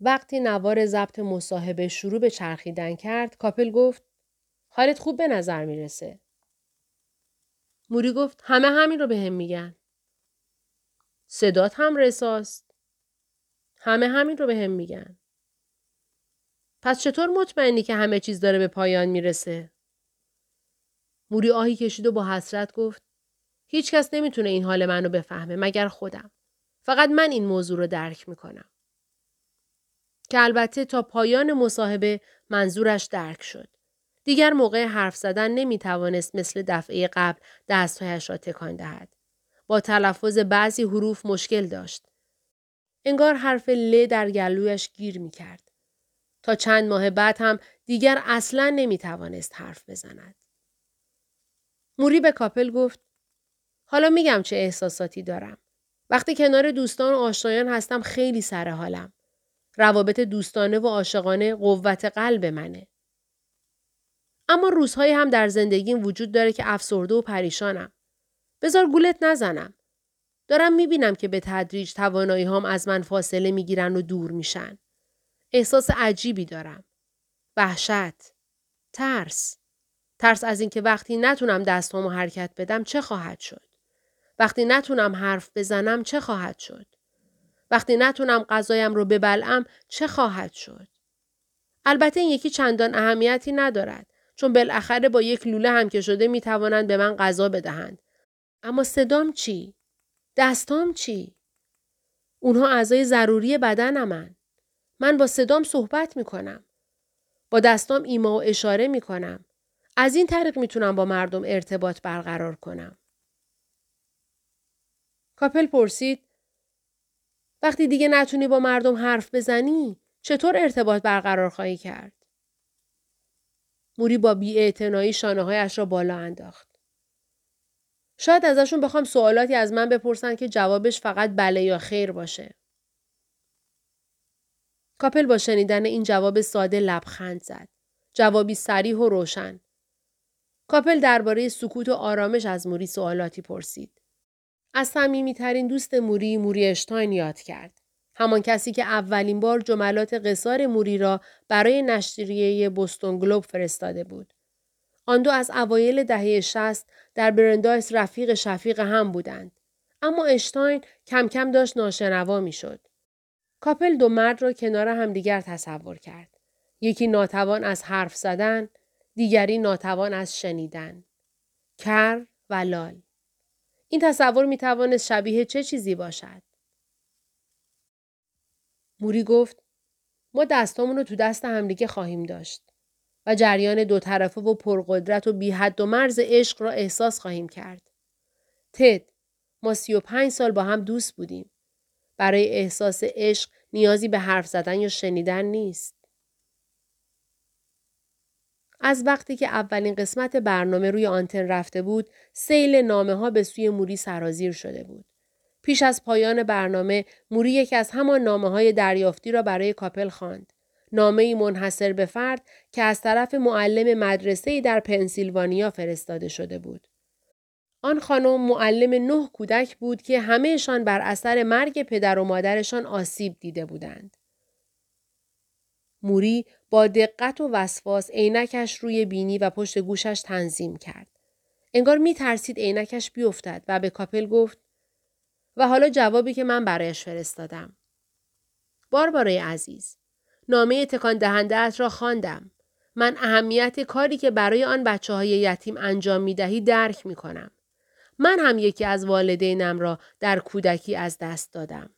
وقتی نوار ضبط مصاحبه شروع به چرخیدن کرد کاپل گفت حالت خوب به نظر می‌رسه. موری گفت همه همین رو به هم میگن. صدات هم رساست. همه همین رو به هم میگن. پس چطور مطمئنی که همه چیز داره به پایان می‌رسه؟ موری آهی کشید و با حسرت گفت هیچ کس نمی‌تونه این حال منو بفهمه مگر خودم. فقط من این موضوع رو درک می‌کنم. که البته تا پایان مصاحبه منظورش درک شد. دیگر موقع حرف زدن نمی توانست مثل دفعه قبل دستهایش را تکان دهد. با تلفظ بعضی حروف مشکل داشت. انگار حرف ل در گلویش گیر می کرد. تا چند ماه بعد هم دیگر اصلا نمی توانست حرف بزند. موری به کاپل گفت حالا میگم چه احساساتی دارم. وقتی کنار دوستان و آشنایان هستم خیلی سر حالم. روابط دوستانه و عاشقانه قوت قلب منه. اما روزهایی هم در زندگیم وجود داره که افسرده و پریشانم. بذار گولت نزنم. دارم می‌بینم که به تدریج توانایی هم از من فاصله می‌گیرن و دور میشن. احساس عجیبی دارم. وحشت. ترس. ترس از اینکه وقتی نتونم دستامو حرکت بدم چه خواهد شد؟ وقتی نتونم حرف بزنم چه خواهد شد؟ وقتی نتونم غذایم رو ببلعم چه خواهد شد؟ البته این یکی چندان اهمیتی ندارد چون بالاخره با یک لوله هم که شده می توانند به من غذا بدهند. اما صدام چی؟ دستام چی؟ اونها اعضای ضروری بدنمن. من با صدام صحبت می کنم. با دستام ایما و اشاره می کنم. از این طریق می‌تونم با مردم ارتباط برقرار کنم. کاپل پرسید وقتی دیگه نتونی با مردم حرف بزنی چطور ارتباط برقرار خواهی کرد؟ موری با بیاعتنایی شانه هایش را بالا انداخت. شاید ازشون بخوام سوالاتی از من بپرسن که جوابش فقط بله یا خیر باشه. کاپل با شنیدن این جواب ساده لبخند زد. جوابی سریح و روشن. کاپل درباره سکوت و آرامش از موری سوالاتی پرسید. از صمیمیترین دوست موری موری اشتاین یاد کرد. همان کسی که اولین بار جملات قصار موری را برای نشریه بوستون گلوب فرستاده بود. آن دو از اوایل دهه شست در برندایس رفیق شفیق هم بودند. اما اشتاین کم کم داشت ناشنوا می‌شد. کاپل دو مرد را کنار همدیگر تصور کرد. یکی ناتوان از حرف زدن، دیگری ناتوان از شنیدن. کر و لال. این تصور می توانست شبیه چه چیزی باشد؟ موری گفت ما دستامون رو تو دست همدیگه خواهیم داشت و جریان دو طرفه و پرقدرت و بی حد و مرز عشق را احساس خواهیم کرد. تد ما سی و پنج سال با هم دوست بودیم. برای احساس عشق نیازی به حرف زدن یا شنیدن نیست. از وقتی که اولین قسمت برنامه روی آنتن رفته بود، سیل نامه ها به سوی موری سرازیر شده بود. پیش از پایان برنامه، موری یکی از همان نامه های دریافتی را برای کاپل خواند. نامه منحصر به فرد که از طرف معلم مدرسه در پنسیلوانیا فرستاده شده بود. آن خانم معلم نه کودک بود که همهشان بر اثر مرگ پدر و مادرشان آسیب دیده بودند. موری با دقت و وسواس عینکش روی بینی و پشت گوشش تنظیم کرد. انگار می ترسید عینکش بیفتد و به کاپل گفت و حالا جوابی که من برایش فرستادم. باربارای عزیز، نامه تکان دهنده را خواندم. من اهمیت کاری که برای آن بچه های یتیم انجام می دهی درک می کنم. من هم یکی از والدینم را در کودکی از دست دادم.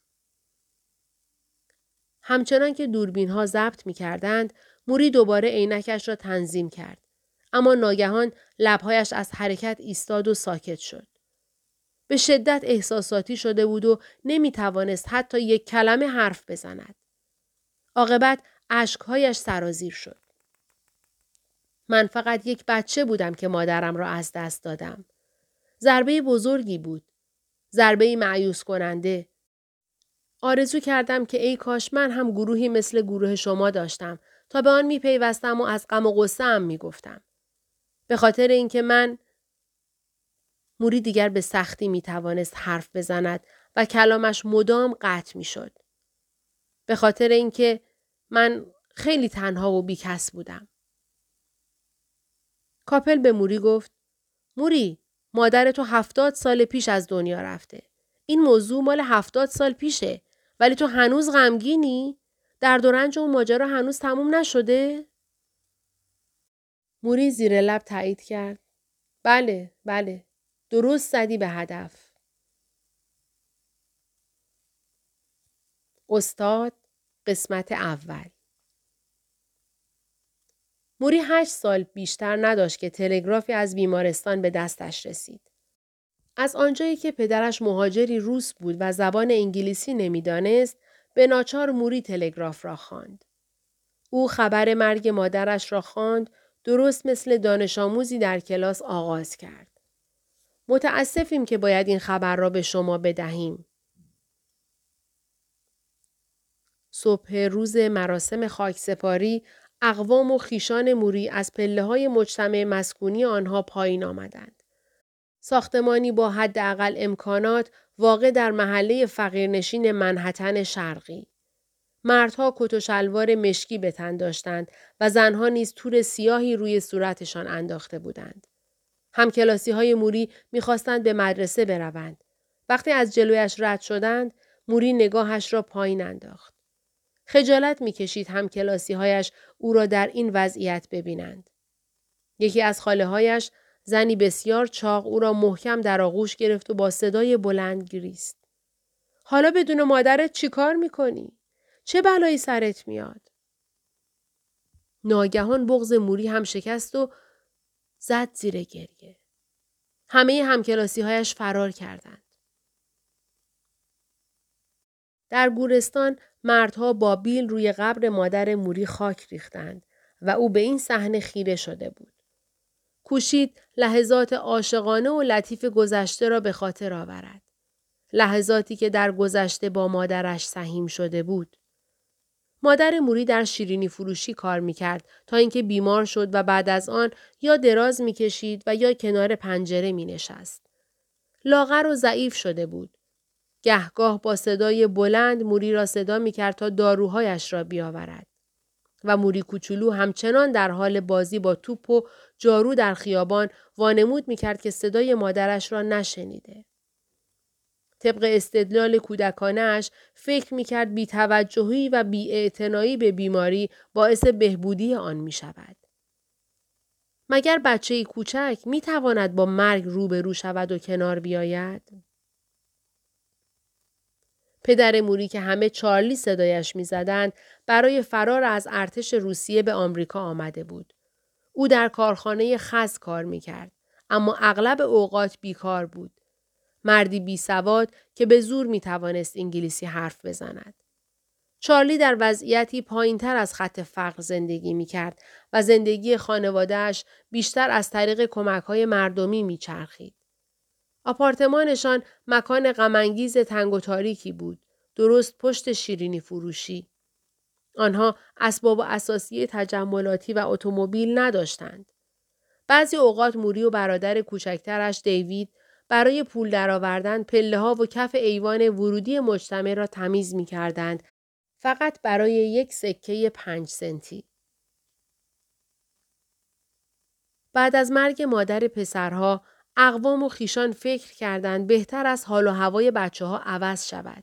همچنان که دوربین ها ضبط می کردند، موری دوباره عینکش را تنظیم کرد. اما ناگهان لبهایش از حرکت ایستاد و ساکت شد. به شدت احساساتی شده بود و نمی توانست حتی یک کلمه حرف بزند. عاقبت اشکهایش سرازیر شد. من فقط یک بچه بودم که مادرم را از دست دادم. ضربه بزرگی بود. ضربه معیوس کننده. آرزو کردم که ای کاش من هم گروهی مثل گروه شما داشتم تا به آن میپیوستم و از غم و غصه هم می‌گفتم. به خاطر اینکه من موری دیگر به سختی می توانست حرف بزند و کلامش مدام قطع می شد. به خاطر اینکه من خیلی تنها و بیکس بودم. کاپل به موری گفت موری مادر تو هفتاد سال پیش از دنیا رفته. این موضوع مال هفتاد سال پیشه ولی تو هنوز غمگینی؟ در دورنج اون ماجرا هنوز تموم نشده؟ موری زیر لب تایید کرد. بله بله درست زدی به هدف. استاد قسمت اول موری هشت سال بیشتر نداشت که تلگرافی از بیمارستان به دستش رسید. از آنجایی که پدرش مهاجری روس بود و زبان انگلیسی نمی‌دانست، به ناچار موری تلگراف را خواند. او خبر مرگ مادرش را خواند درست مثل دانش آموزی در کلاس آغاز کرد. متاسفیم که باید این خبر را به شما بدهیم. صبح روز مراسم خاکسپاری اقوام و خیشان موری از پله های مجتمع مسکونی آنها پایین آمدند. ساختمانی با حداقل امکانات واقع در محله فقیرنشین منحتن شرقی. مردها کت و شلوار مشکی به تن داشتند و زنها نیز تور سیاهی روی صورتشان انداخته بودند. همکلاسی های موری می‌خواستند به مدرسه بروند. وقتی از جلویش رد شدند، موری نگاهش را پایین انداخت. خجالت می‌کشید هم کلاسی هایش او را در این وضعیت ببینند. یکی از خاله هایش زنی بسیار چاق او را محکم در آغوش گرفت و با صدای بلند گریست. حالا بدون مادرت چی کار می‌کنی؟ چه بلایی سرت میاد؟ ناگهان بغز موری هم شکست و زد زیر گریه. همه همکلاسی هایش فرار کردند. در گورستان مردها با بیل روی قبر مادر موری خاک ریختند و او به این صحنه خیره شده بود. کوشید لحظات عاشقانه و لطیف گذشته را به خاطر آورد. لحظاتی که در گذشته با مادرش سهیم شده بود. مادر موری در شیرینی فروشی کار می کرد تا اینکه بیمار شد و بعد از آن یا دراز می کشید و یا کنار پنجره می نشست. لاغر و ضعیف شده بود. گهگاه با صدای بلند موری را صدا می کرد تا داروهایش را بیاورد. و موری کوچولو همچنان در حال بازی با توپ و جارو در خیابان وانمود می کرد که صدای مادرش را نشنیده. طبق استدلال کودکانش فکر می کرد بیتوجهی و بیاعتنایی به بیماری باعث بهبودی آن می شود. مگر بچه کوچک می تواند با مرگ روبرو شود و کنار بیاید؟ پدر موری که همه چارلی صدایش می‌زدند برای فرار از ارتش روسیه به آمریکا آمده بود. او در کارخانه خز کار می‌کرد اما اغلب اوقات بیکار بود. مردی بی سواد که به زور می توانست انگلیسی حرف بزند. چارلی در وضعیتی پایین تر از خط فقر زندگی می کرد و زندگی خانوادهش بیشتر از طریق کمک های مردمی می چرخید. آپارتمانشان مکان غمانگیز تنگ و تاریکی بود. درست پشت شیرینی فروشی. آنها اسباب و اساسی تجملاتی و اتومبیل نداشتند. بعضی اوقات موری و برادر کوچکترش دیوید برای پول درآوردن پله ها و کف ایوان ورودی مجتمع را تمیز می کردند فقط برای یک سکه پنج سنتی. بعد از مرگ مادر پسرها اقوام و خیشان فکر کردند بهتر از حال و هوای بچه ها عوض شود.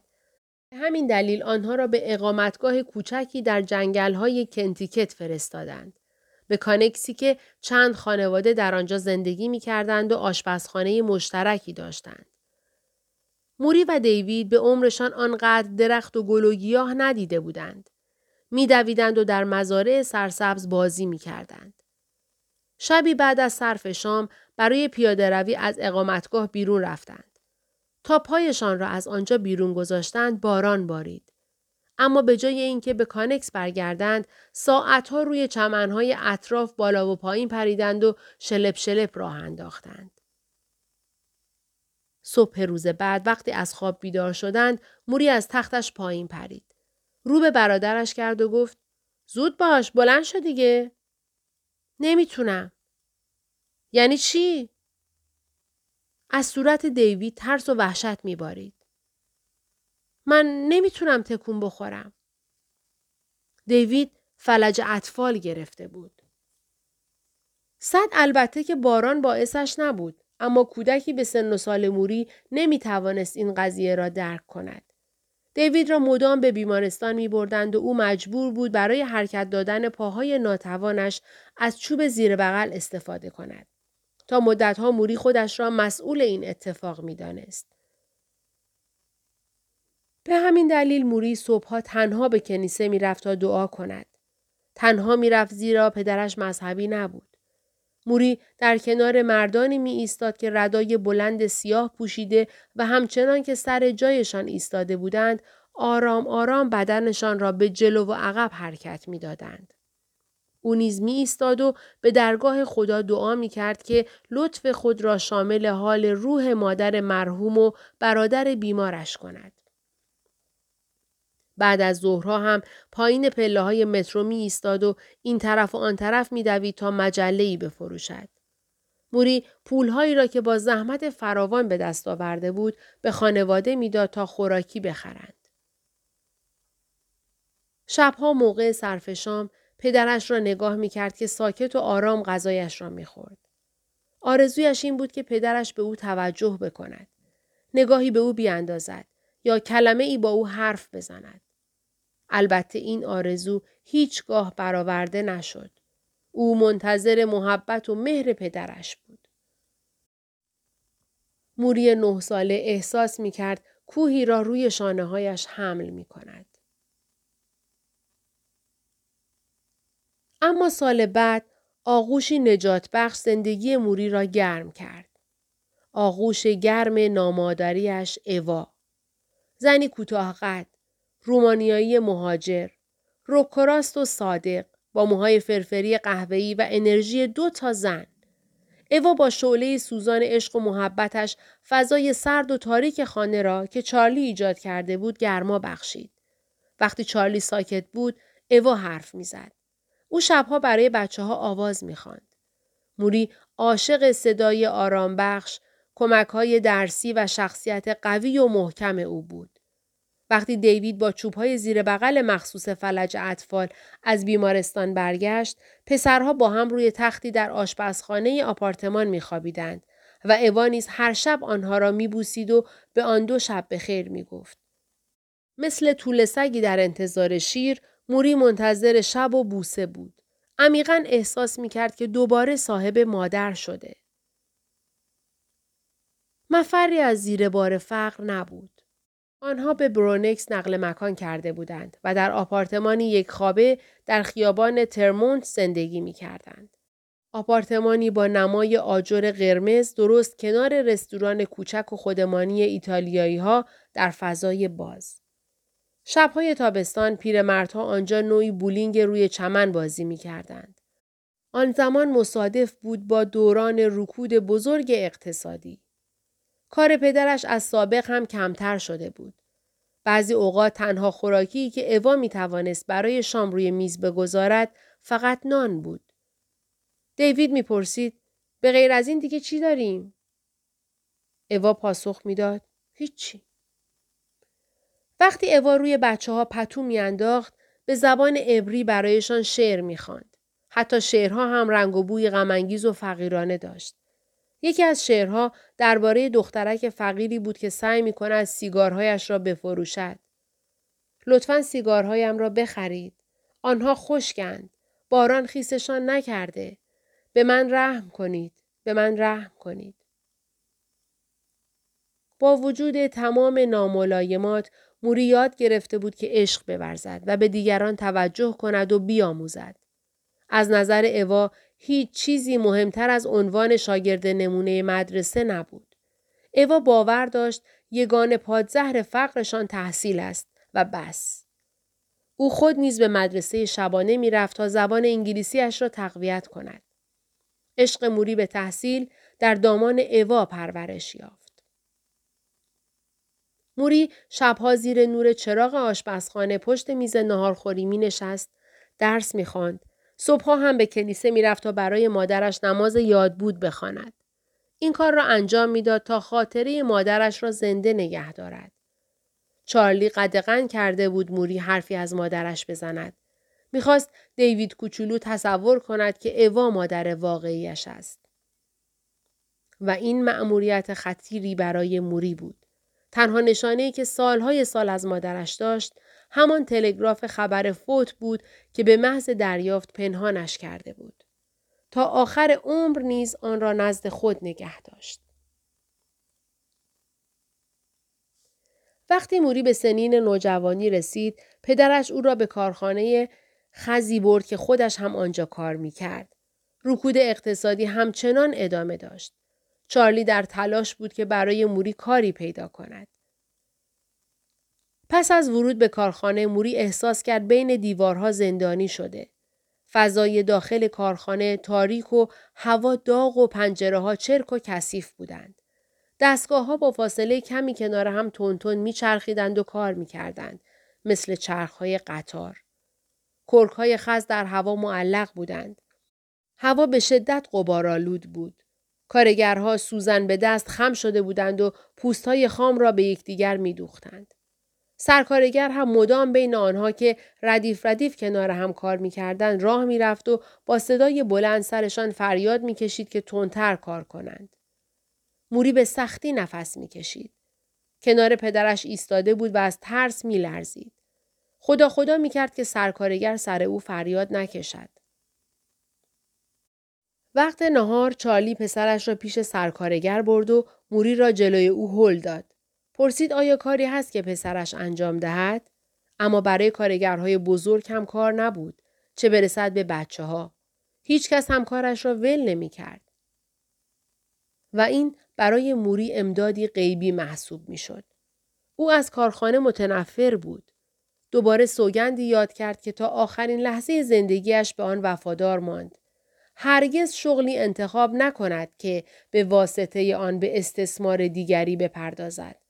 همین دلیل آنها را به اقامتگاه کوچکی در جنگل های کنتیکت فرستادند. به کانکسی که چند خانواده در آنجا زندگی می کردند و آشپزخانه مشترکی داشتند. موری و دیوید به عمرشان آنقدر درخت و گل و گیاه ندیده بودند. میدویدند و در مزارع سرسبز بازی می کردند. شبی بعد از صرف شام برای پیاده روی از اقامتگاه بیرون رفتند. تا پایشان را از آنجا بیرون گذاشتند باران بارید. اما به جای اینکه به کانکس برگردند ساعتها روی چمنهای اطراف بالا و پایین پریدند و شلپ شلپ راه انداختند. صبح روز بعد وقتی از خواب بیدار شدند موری از تختش پایین پرید. رو به برادرش کرد و گفت زود باش بلند شو دیگه. نمی‌تونم. یعنی چی؟ از صورت دیوید ترس و وحشت میبارید. من نمی‌تونم تکون بخورم. دیوید فلج اطفال گرفته بود. صد البته که باران باعثش نبود اما کودکی به سن و سال موری نمی توانست این قضیه را درک کند. دیوید را مدام به بیمارستان می بردند و او مجبور بود برای حرکت دادن پاهای ناتوانش از چوب زیر بغل استفاده کند. تا مدتها موری خودش را مسئول این اتفاق می دانست. به همین دلیل موری صبحها تنها به کنیسه می رفت تا دعا کند. تنها می رفت زیرا پدرش مذهبی نبود. موری در کنار مردانی می ایستاد که ردای بلند سیاه پوشیده و همچنان که سر جایشان ایستاده بودند آرام آرام بدنشان را به جلو و عقب حرکت می دادند. او نیز می ایستاد و به درگاه خدا دعا می کرد که لطف خود را شامل حال روح مادر مرحوم و برادر بیمارش کند. بعد از ظهرها هم پایین پله های مترو می ایستاد و این طرف و آن طرف می دوید تا مجله ای بفروشد. موری پولهایی را که با زحمت فراوان به دست آورده بود به خانواده می‌داد تا خوراکی بخرند. شبها موقع صرف شام پدرش را نگاه می کرد که ساکت و آرام غذایش را می خورد. آرزویش این بود که پدرش به او توجه بکند. نگاهی به او بیاندازد یا کلمه ای با او حرف بزند. البته این آرزو هیچگاه برآورده نشد. او منتظر محبت و مهر پدرش بود. موری نه ساله احساس می کرد کوهی را روی شانه هایش حمل می کند. اما سال بعد آغوشی نجات بخش زندگی موری را گرم کرد. آغوش گرم نامادریش اوا. زنی کوتاه قد، رومانیایی مهاجر، روکراست و صادق با موهای فرفری قهوه‌ای و انرژی دو تا زن. اوا با شعله سوزان عشق و محبتش فضای سرد و تاریک خانه را که چارلی ایجاد کرده بود گرما بخشید. وقتی چارلی ساکت بود، اوا حرف می‌زد. او شبها برای بچه ها آواز می‌خواند. موری عاشق صدای آرام بخش، کمک های درسی و شخصیت قوی و محکم او بود. وقتی دیوید با چوبهای زیر بغل مخصوص فلج اطفال از بیمارستان برگشت، پسرها با هم روی تختی در آشپزخانه آپارتمان میخوابیدند و اوانیز هر شب آنها را میبوسید و به آن دو شب به خیر می‌گفت. مثل طول سگی در انتظار شیر، موری منتظر شب و بوسه بود. عمیقا احساس می‌کرد که دوباره صاحب مادر شده. مفری از زیر بار فقر نبود. آنها به برونکس نقل مکان کرده بودند و در آپارتمانی یک خوابه در خیابان ترمونت زندگی می کردند. آپارتمانی با نمای آجر قرمز درست کنار رستوران کوچک و خودمانی ایتالیایی ها در فضای باز. شبهای تابستان پیرمردها آنجا نوعی بولینگ روی چمن بازی می کردند. آن زمان مصادف بود با دوران رکود بزرگ اقتصادی. کار پدرش از سابق هم کمتر شده بود. بعضی اوقات تنها خوراکی که اوا می توانست برای شام روی میز بگذارد فقط نان بود. دیوید می‌پرسید به غیر از این دیگه چی داریم؟ اوا پاسخ می‌داد هیچی. وقتی اوا روی بچه ها پتو میانداخت به زبان عبری برایشان شعر می‌خواند. حتی شعرها هم رنگ و بوی غمانگیز و فقیرانه داشت. یکی از شعرها درباره دخترک فقیری بود که سعی می کند سیگارهایش را بفروشد. لطفا سیگارهایم را بخرید. آنها خشکند. باران خیسشان نکرده. به من رحم کنید. به من رحم کنید. با وجود تمام ناملایمات موری یاد گرفته بود که عشق بورزد و به دیگران توجه کند و بیاموزد. از نظر اوا هیچ چیزی مهمتر از عنوان شاگرد نمونه مدرسه نبود. اوا باور داشت یگان پادزهر فقرشان تحصیل است و بس. او خود نیز به مدرسه شبانه می رفت تا زبان انگلیسیش را تقویت کند. عشق موری به تحصیل در دامان اوا پرورش یافت. موری شبها زیر نور چراغ آشپزخانه پشت میز نهارخوری می نشست، درس می خواند، صبحها هم به کنیسه می‌رفت تا برای مادرش نماز یاد بود بخواند. این کار را انجام می‌داد تا خاطره مادرش را زنده نگه دارد. چارلی قدغن کرده بود موری حرفی از مادرش بزند. می‌خواست دیوید کوچولو تصور کند که اوا مادر واقعیش است. و این مأموریت خطیری برای موری بود. تنها نشانه که سالهای سال از مادرش داشت همان تلگراف خبر فوت بود که به محض دریافت پنهانش کرده بود. تا آخر عمر نیز آن را نزد خود نگه داشت. وقتی موری به سنین نوجوانی رسید، پدرش او را به کارخانه خزی برد که خودش هم آنجا کار می کرد. رکود اقتصادی همچنان ادامه داشت. چارلی در تلاش بود که برای موری کاری پیدا کند. پس از ورود به کارخانه موری احساس کرد بین دیوارها زندانی شده. فضای داخل کارخانه تاریک و هوا داغ و پنجره ها چرک و کثیف بودند. دستگاه ها با فاصله کمی کنار هم تونتون میچرخیدند و کار می‌کردند مثل چرخ های قطار. کرک های خز در هوا معلق بودند. هوا به شدت قبارالود بود. کارگرها سوزن به دست خم شده بودند و پوست های خام را به یکدیگر میدوختند. سرکارگر هم مدام بین آنها که ردیف ردیف کنار هم کار می‌کردند راه می‌رفت و با صدای بلند سرشان فریاد می‌کشید که تندتر کار کنند. موری به سختی نفس می‌کشید. کنار پدرش ایستاده بود و از ترس میلرزید. خدا خدا می‌کرد که سرکارگر سر او فریاد نکشد. وقت نهار چارلی پسرش را پیش سرکارگر برد و موری را جلوی او هل داد. پرسید آیا کاری هست که پسرش انجام دهد؟ اما برای کارگرهای بزرگ هم کار نبود. چه برسد به بچه ها. هیچ کس هم کارش را ول نمی کرد. و این برای موری امدادی غیبی محسوب می شد. او از کارخانه متنفر بود. دوباره سوگندی یاد کرد که تا آخرین لحظه زندگیش به آن وفادار ماند. هرگز شغلی انتخاب نکند که به واسطه آن به استثمار دیگری بپردازد.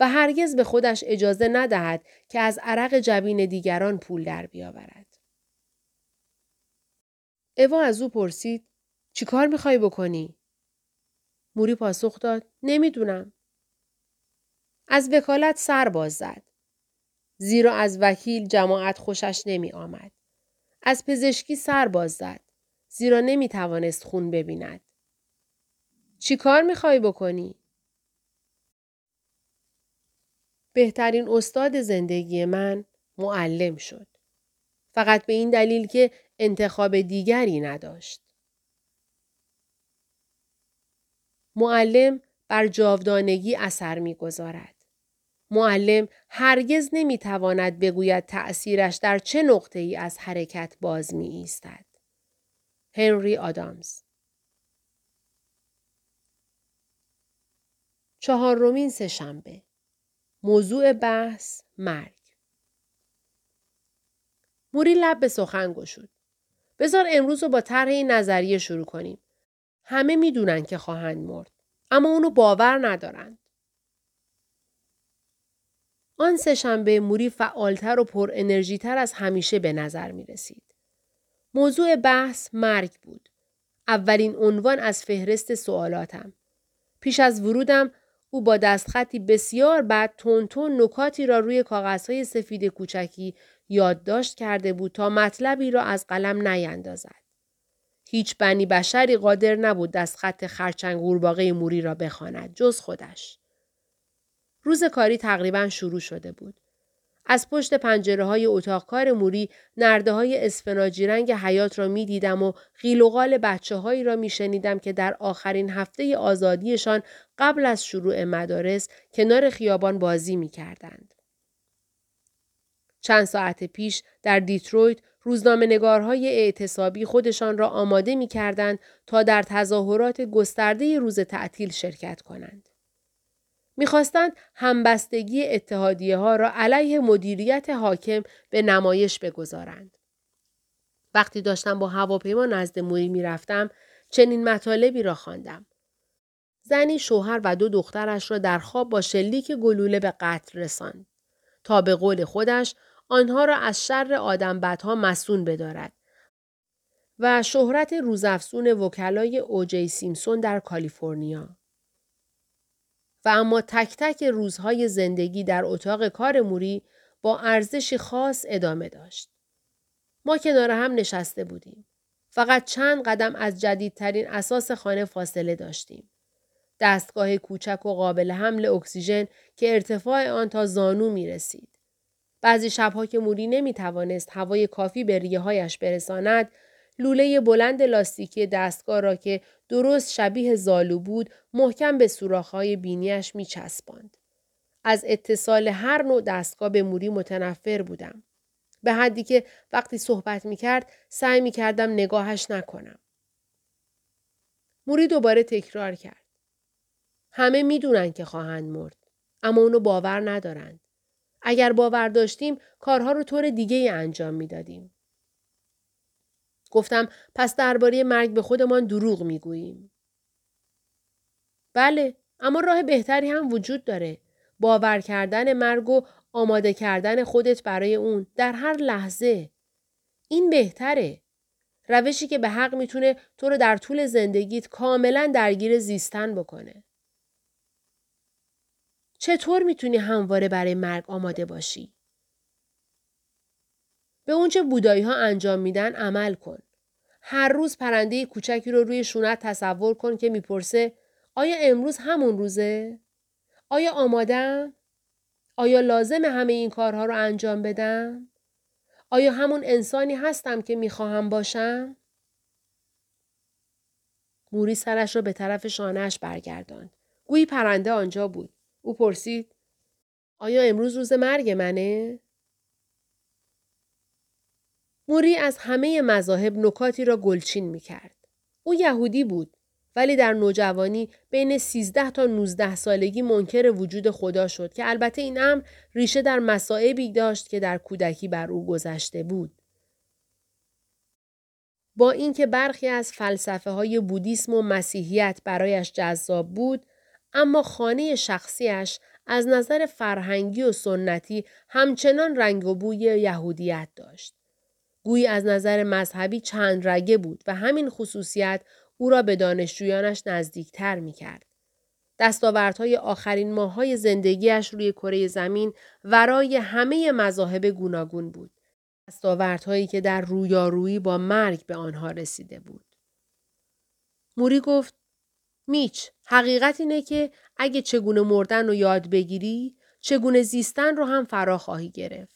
و هرگز به خودش اجازه ندهد که از عرق جبین دیگران پول در بیاورد. اوا از او پرسید چی کار می‌خوای بکنی؟ موری پاسخ داد نمی‌دونم. از وکالت سر باز زد. زیرا از وکیل جماعت خوشش نمی آمد. از پزشکی سر باز زد. زیرا نمی توانست خون ببیند. چی کار می‌خوای بکنی؟ بهترین استاد زندگی من معلم شد. فقط به این دلیل که انتخاب دیگری نداشت. معلم بر جاودانگی اثر می‌گذارد. معلم هرگز نمی‌تواند بگوید تأثیرش در چه نقطه ای از حرکت باز می ایستد. هنری آدامز. چهارمین سهشنبه موضوع بحث مرگ. موری لب به سخن گشود. بذار امروز رو با طرح این نظریه شروع کنیم. همه می‌دونن که خواهند مرد اما اونو باور ندارند. آن سهشنبه موری فعالتر و پر انرژیتر از همیشه به نظر می رسید. موضوع بحث مرگ بود. اولین عنوان از فهرست سوالاتم. پیش از ورودم او با دستخطی بسیار بد تون نکاتی را روی کاغذهای سفید کوچکی یادداشت کرده بود تا مطلبی را از قلم نیندازد. هیچ بنی بشری قادر نبود دستخط خرچنگ قورباغه موری را بخواند جز خودش. روز کاری تقریبا شروع شده بود. از پشت پنجره های اتاق کار موری نرده های اسفناجی رنگ حیات را می دیدم و قیل و قال بچه هایی را می شنیدم که در آخرین هفته آزادیشان قبل از شروع مدارس کنار خیابان بازی می کردند. چند ساعت پیش در دیترویت روزنامه نگارهای اعتصابی خودشان را آماده می کردند تا در تظاهرات گسترده روز تعطیل شرکت کنند. می‌خواستند همبستگی اتحادیه ها را علیه مدیریت حاکم به نمایش بگذارند. وقتی داشتم با هواپیما نزد موری می‌رفتم چنین مطالبی را خواندم. زنی شوهر و دو دخترش را در خواب با شلیک گلوله به قتل رساند. تا به قول خودش آنها را از شر آدم بدها مسون بدارد و شهرت روزافزون وکلای اوجی سیمسون در کالیفرنیا. و اما تک تک روزهای زندگی در اتاق کار موری با ارزشی خاص ادامه داشت. ما کنار هم نشسته بودیم. فقط چند قدم از جدیدترین اساس خانه فاصله داشتیم. دستگاه کوچک و قابل حمل اکسیژن که ارتفاع آن تا زانو می رسید. بعضی شبها که موری نمی توانست هوای کافی به ریه هایش برساند، لوله بلند لاستیکی دستگاه را که درست شبیه زالو بود محکم به سوراخ‌های بینیش می چسباند. از اتصال هر نوع دستگاه به موری متنفر بودم. به حدی که وقتی صحبت می کرد سعی می کردم نگاهش نکنم. موری دوباره تکرار کرد. همه می دونن که خواهند مرد. اما اونو باور ندارند. اگر باور داشتیم کارها رو طور دیگه انجام می‌دادیم. گفتم پس درباره مرگ به خودمان دروغ می‌گوییم. بله اما راه بهتری هم وجود داره. باور کردن مرگ و آماده کردن خودت برای اون در هر لحظه. این بهتره. روشی که به حق می‌تونه تو رو در طول زندگیت کاملا درگیر زیستن بکنه. چطور می‌تونی همواره برای مرگ آماده باشی؟ به اونچه بودایی ها انجام میدن عمل کن. هر روز پرنده کوچکی رو روی شونت تصور کن که می‌پرسه آیا امروز همون روزه؟ آیا آمادم؟ آیا لازم همه این کارها رو انجام بدم؟ آیا همون انسانی هستم که می‌خواهم باشم؟ موری سرش را به طرف شانهش برگرداند. گویی پرنده آنجا بود. او پرسید آیا امروز روز مرگ منه؟ موری از همه مذاهب نکاتی را گلچین می کرد. او یهودی بود ولی در نوجوانی بین 13 تا 19 سالگی منکر وجود خدا شد که البته این امر ریشه در مسائبی داشت که در کودکی بر او گذشته بود. با اینکه برخی از فلسفه های بودیسم و مسیحیت برایش جذاب بود، اما خانه شخصیش از نظر فرهنگی و سنتی همچنان رنگ و بوی یهودیت داشت. گویی از نظر مذهبی چند رگه بود و همین خصوصیت او را به دانشجویانش نزدیکتر می کرد. دستاوردهای آخرین ماههای زندگیش روی کره زمین ورای همه مذاهب گوناگون بود. دستاوردهایی که در رویارویی با مرگ به آنها رسیده بود. موری گفت میچ حقیقت اینه که اگه چگونه مردن رو یاد بگیری چگونه زیستن رو هم فرا خواهی گرفت.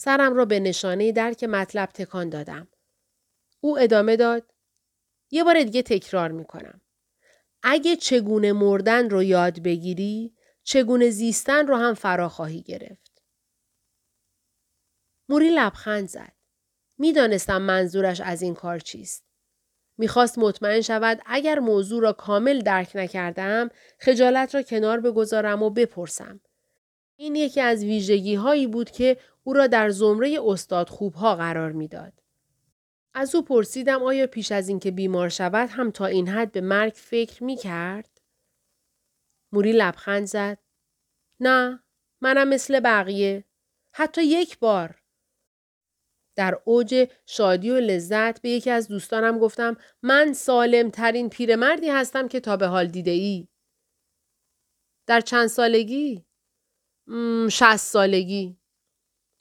سرم را به نشانه درک مطلب تکان دادم. او ادامه داد. یه بار دیگه تکرار می‌کنم. اگه چگونه مردن رو یاد بگیری چگونه زیستن رو هم فرا خواهی گرفت. موری لبخند زد. می‌دانستم منظورش از این کار چیست. می‌خواست مطمئن شود اگر موضوع را کامل درک نکردم خجالت را کنار بگذارم و بپرسم. این یکی از ویژگی هایی بود که او را در زمره استاد خوبها قرار می‌داد. از او پرسیدم آیا پیش از اینکه بیمار شود هم تا این حد به مرگ فکر می کرد؟ موری لبخند زد. نه، منم مثل بقیه. حتی یک بار. در اوج شادی و لذت به یکی از دوستانم گفتم من سالم ترین پیرمردی هستم که تا به حال دیده ای. در چند سالگی؟ شست سالگی.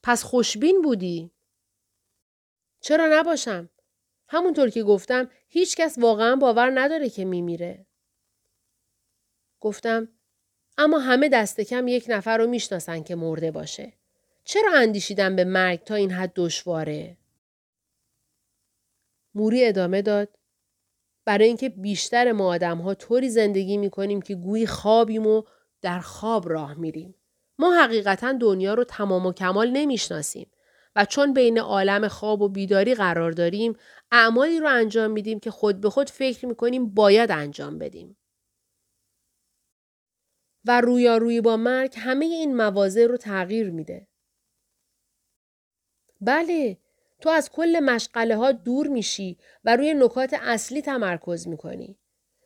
پس خوشبین بودی؟ چرا نباشم؟ همونطور که گفتم هیچکس واقعا باور نداره که میمیره. گفتم اما همه دست کم یک نفر رو می‌شناسن که مرده باشه. چرا اندیشیدن به مرگ تا این حد دشواره؟ موری ادامه داد. برای اینکه بیشتر ما آدم ها طوری زندگی می کنیم که گویی خوابیم و در خواب راه میریم. ما حقیقتا دنیا رو تمام و کمال نمی‌شناسیم و چون بین عالم خواب و بیداری قرار داریم اعمالی رو انجام میدیم که خود به خود فکر می‌کنیم باید انجام بدیم. و رویارویی با مرگ همه این مواضع رو تغییر میده. بله تو از کل مشغله ها دور میشی و روی نکات اصلی تمرکز می‌کنی.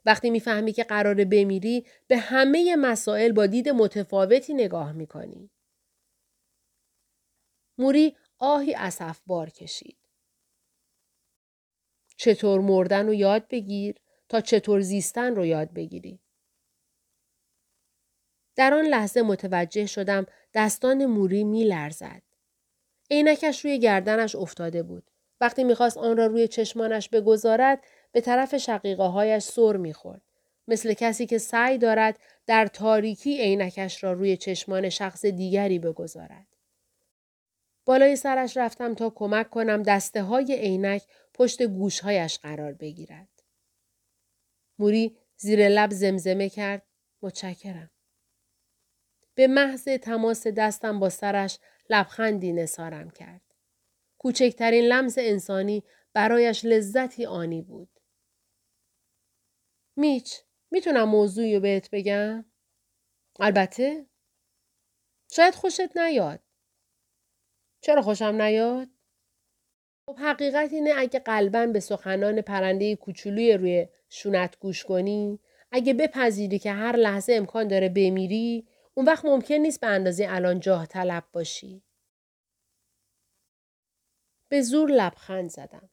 وقتی می‌فهمی که قراره بمیری به همه مسائل با دید متفاوتی نگاه می‌کنی. موری آهی بار کشید. چطور مردن رو یاد بگیر تا چطور زیستن رو یاد بگیری. در آن لحظه متوجه شدم دستان موری می لرزد. عینکش روی گردنش افتاده بود. وقتی می‌خواست آن را روی چشمانش بگذارد به طرف شقیقه هایش سر می‌خورد. مثل کسی که سعی دارد در تاریکی عینکش را روی چشمان شخص دیگری بگذارد. بالای سرش رفتم تا کمک کنم دسته های عینک پشت گوشهایش قرار بگیرد. موری زیر لب زمزمه کرد متشکرم. به محض تماس دستم با سرش لبخندی نسارم کرد. کوچکترین لمس انسانی برایش لذتی آنی بود. میچ می‌تونم موضوعی رو بهت بگم؟ البته. شاید خوشت نیاد. چرا خوشم نیاد؟ خب حقیقت اینه اگه قلبا به سخنان پرنده کوچولوی روی شونت گوش کنی اگه بپذیری که هر لحظه امکان داره بمیری اون وقت ممکن نیست به اندازه الان جاه طلب باشی. به زور لبخند زدم.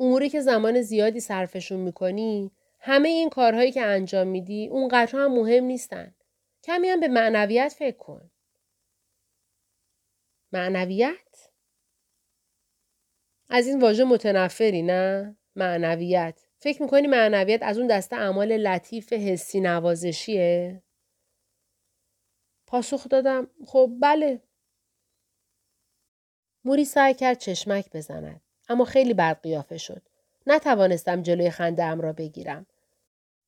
اموری که زمان زیادی صرفشون می‌کنی همه این کارهایی که انجام میدی اونقدر هم مهم نیستن. کمی هم به معنویت فکر کن. معنویت؟ از این واژه متنفری نه؟ معنویت. فکر می‌کنی معنویت از اون دسته اعمال لطیف حسی نوازشیه؟ پاسخ دادم خب بله. موری سعی کرد چشمک بزند. اما خیلی بد قیافه شد. نتوانستم جلوی خنده ام را بگیرم.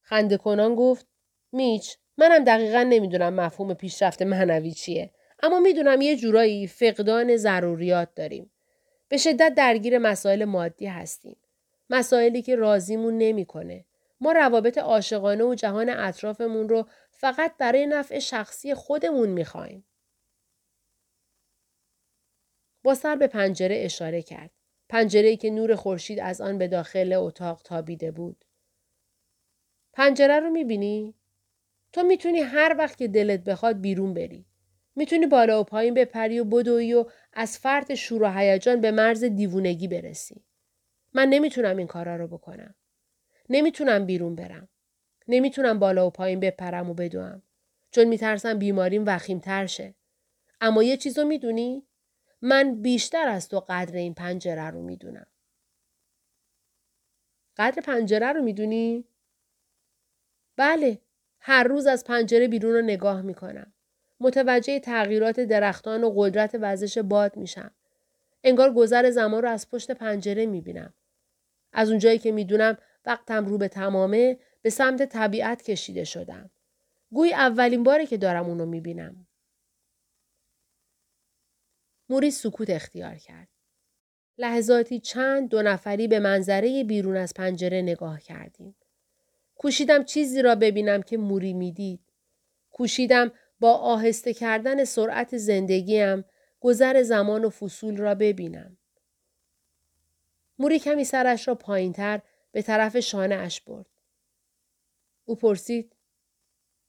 خنده کنان گفت میچ منم دقیقا نمی‌دونم مفهوم پیشرفت معنوی چیه. اما می‌دونم یه جورایی فقدان ضروریات داریم. به شدت درگیر مسائل مادی هستیم. مسائلی که راضیمون نمی‌کنه. ما روابط عاشقانه و جهان اطرافمون رو فقط برای نفع شخصی خودمون می‌خوایم. با سر به پنجره اشاره کرد. پنجره که نور خورشید از آن به داخل اتاق تابیده بود. پنجره رو می‌بینی؟ تو می‌تونی هر وقت که دلت بخواد بیرون بری. می‌تونی بالا و پایین بپری و بدوی و از فرط شور و هیجان به مرز دیوونگی برسی. من نمی‌تونم این کارا رو بکنم. نمی‌تونم بیرون برم. نمی‌تونم بالا و پایین بپرم و بدوم. چون میترسم بیماریم وخیمتر شه. اما یه چیزو می‌دونی؟ من بیشتر از تو قدر این پنجره رو می‌دونم. قدر پنجره رو می‌دونی؟ بله. هر روز از پنجره بیرون رو نگاه می‌کنم. متوجه تغییرات درختان و قدرت وزش باد میشم. انگار گذر زمان رو از پشت پنجره می‌بینم. از اونجایی که می‌دونم وقتم رو به تمامه به سمت طبیعت کشیده شدم. گوی اولین باره که دارم اونو می‌بینم. موری سکوت اختیار کرد. لحظاتی چند دو نفری به منظره بیرون از پنجره نگاه کردیم. کوشیدم چیزی را ببینم که موری می‌دید. کوشیدم با آهسته کردن سرعت زندگیم گذر زمان و فصول را ببینم. موری کمی سرش را پایینتر به طرف شانه اش برد. او پرسید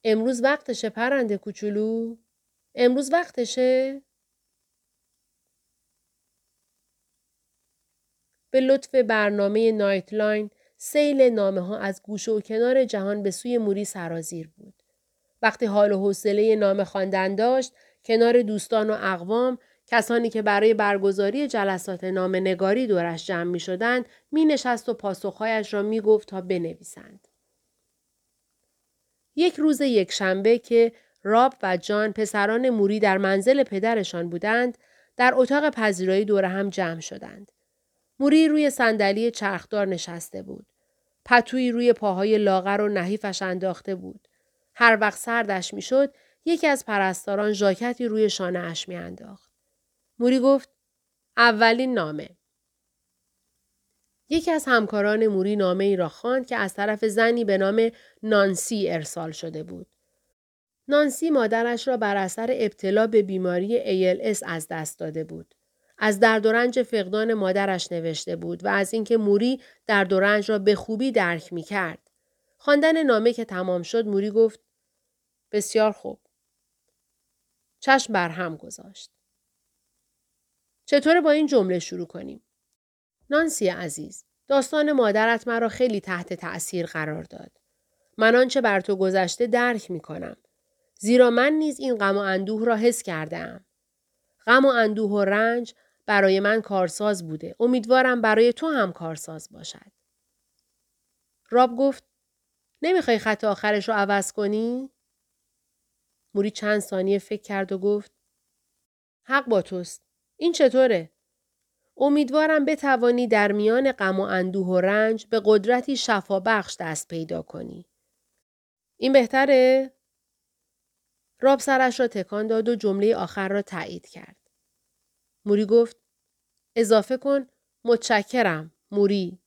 امروز وقتشه پرنده کوچولو؟ امروز وقتشه؟ به لطف برنامه نایت لاین سیل نامه ها از گوشه و کنار جهان به سوی موری سرازیر بود. وقتی حال و حوصله نامه خواندن داشت کنار دوستان و اقوام کسانی که برای برگزاری جلسات نامه نگاری دورش جمع می شدند می نشست و پاسخهایش را می گفت تا بنویسند. یک روز یک شنبه که راب و جان پسران موری در منزل پدرشان بودند در اتاق پذیرایی دور هم جمع شدند. موری روی صندلی چرخدار نشسته بود. پتویی روی پاهای لاغر و نحیفش انداخته بود. هر وقت سردش می‌شد یکی از پرستاران ژاکتی روی شانه اش میانداخت. موری گفت اولین نامه. یکی از همکاران موری نامه ای را خواند که از طرف زنی به نام نانسی ارسال شده بود. نانسی مادرش را بر اثر ابتلا به بیماری ALS از دست داده بود. از درد و رنج فقدان مادرش نوشته بود و از اینکه موری درد و رنج را به خوبی درک می کرد. خواندن نامه که تمام شد موری گفت بسیار خوب. چشم بر هم گذاشت. چطور با این جمله شروع کنیم؟ نانسی عزیز، داستان مادرت مرا خیلی تحت تأثیر قرار داد. من آنچه بر تو گذشته درک می کنم. زیرا من نیز این غم و اندوه را حس کردم. غم و اندوه و رنج برای من کارساز بوده. امیدوارم برای تو هم کارساز باشد. راب گفت نمی‌خوای خط آخرش رو عوض کنی؟ موری چند ثانیه فکر کرد و گفت حق با توست. این چطوره؟ امیدوارم بتوانی در میان غم و اندوه و رنج به قدرتی شفابخش دست پیدا کنی. این بهتره؟ راب سرش را تکان داد و جمله آخر را تایید کرد. موری گفت اضافه کن متشکرم موری.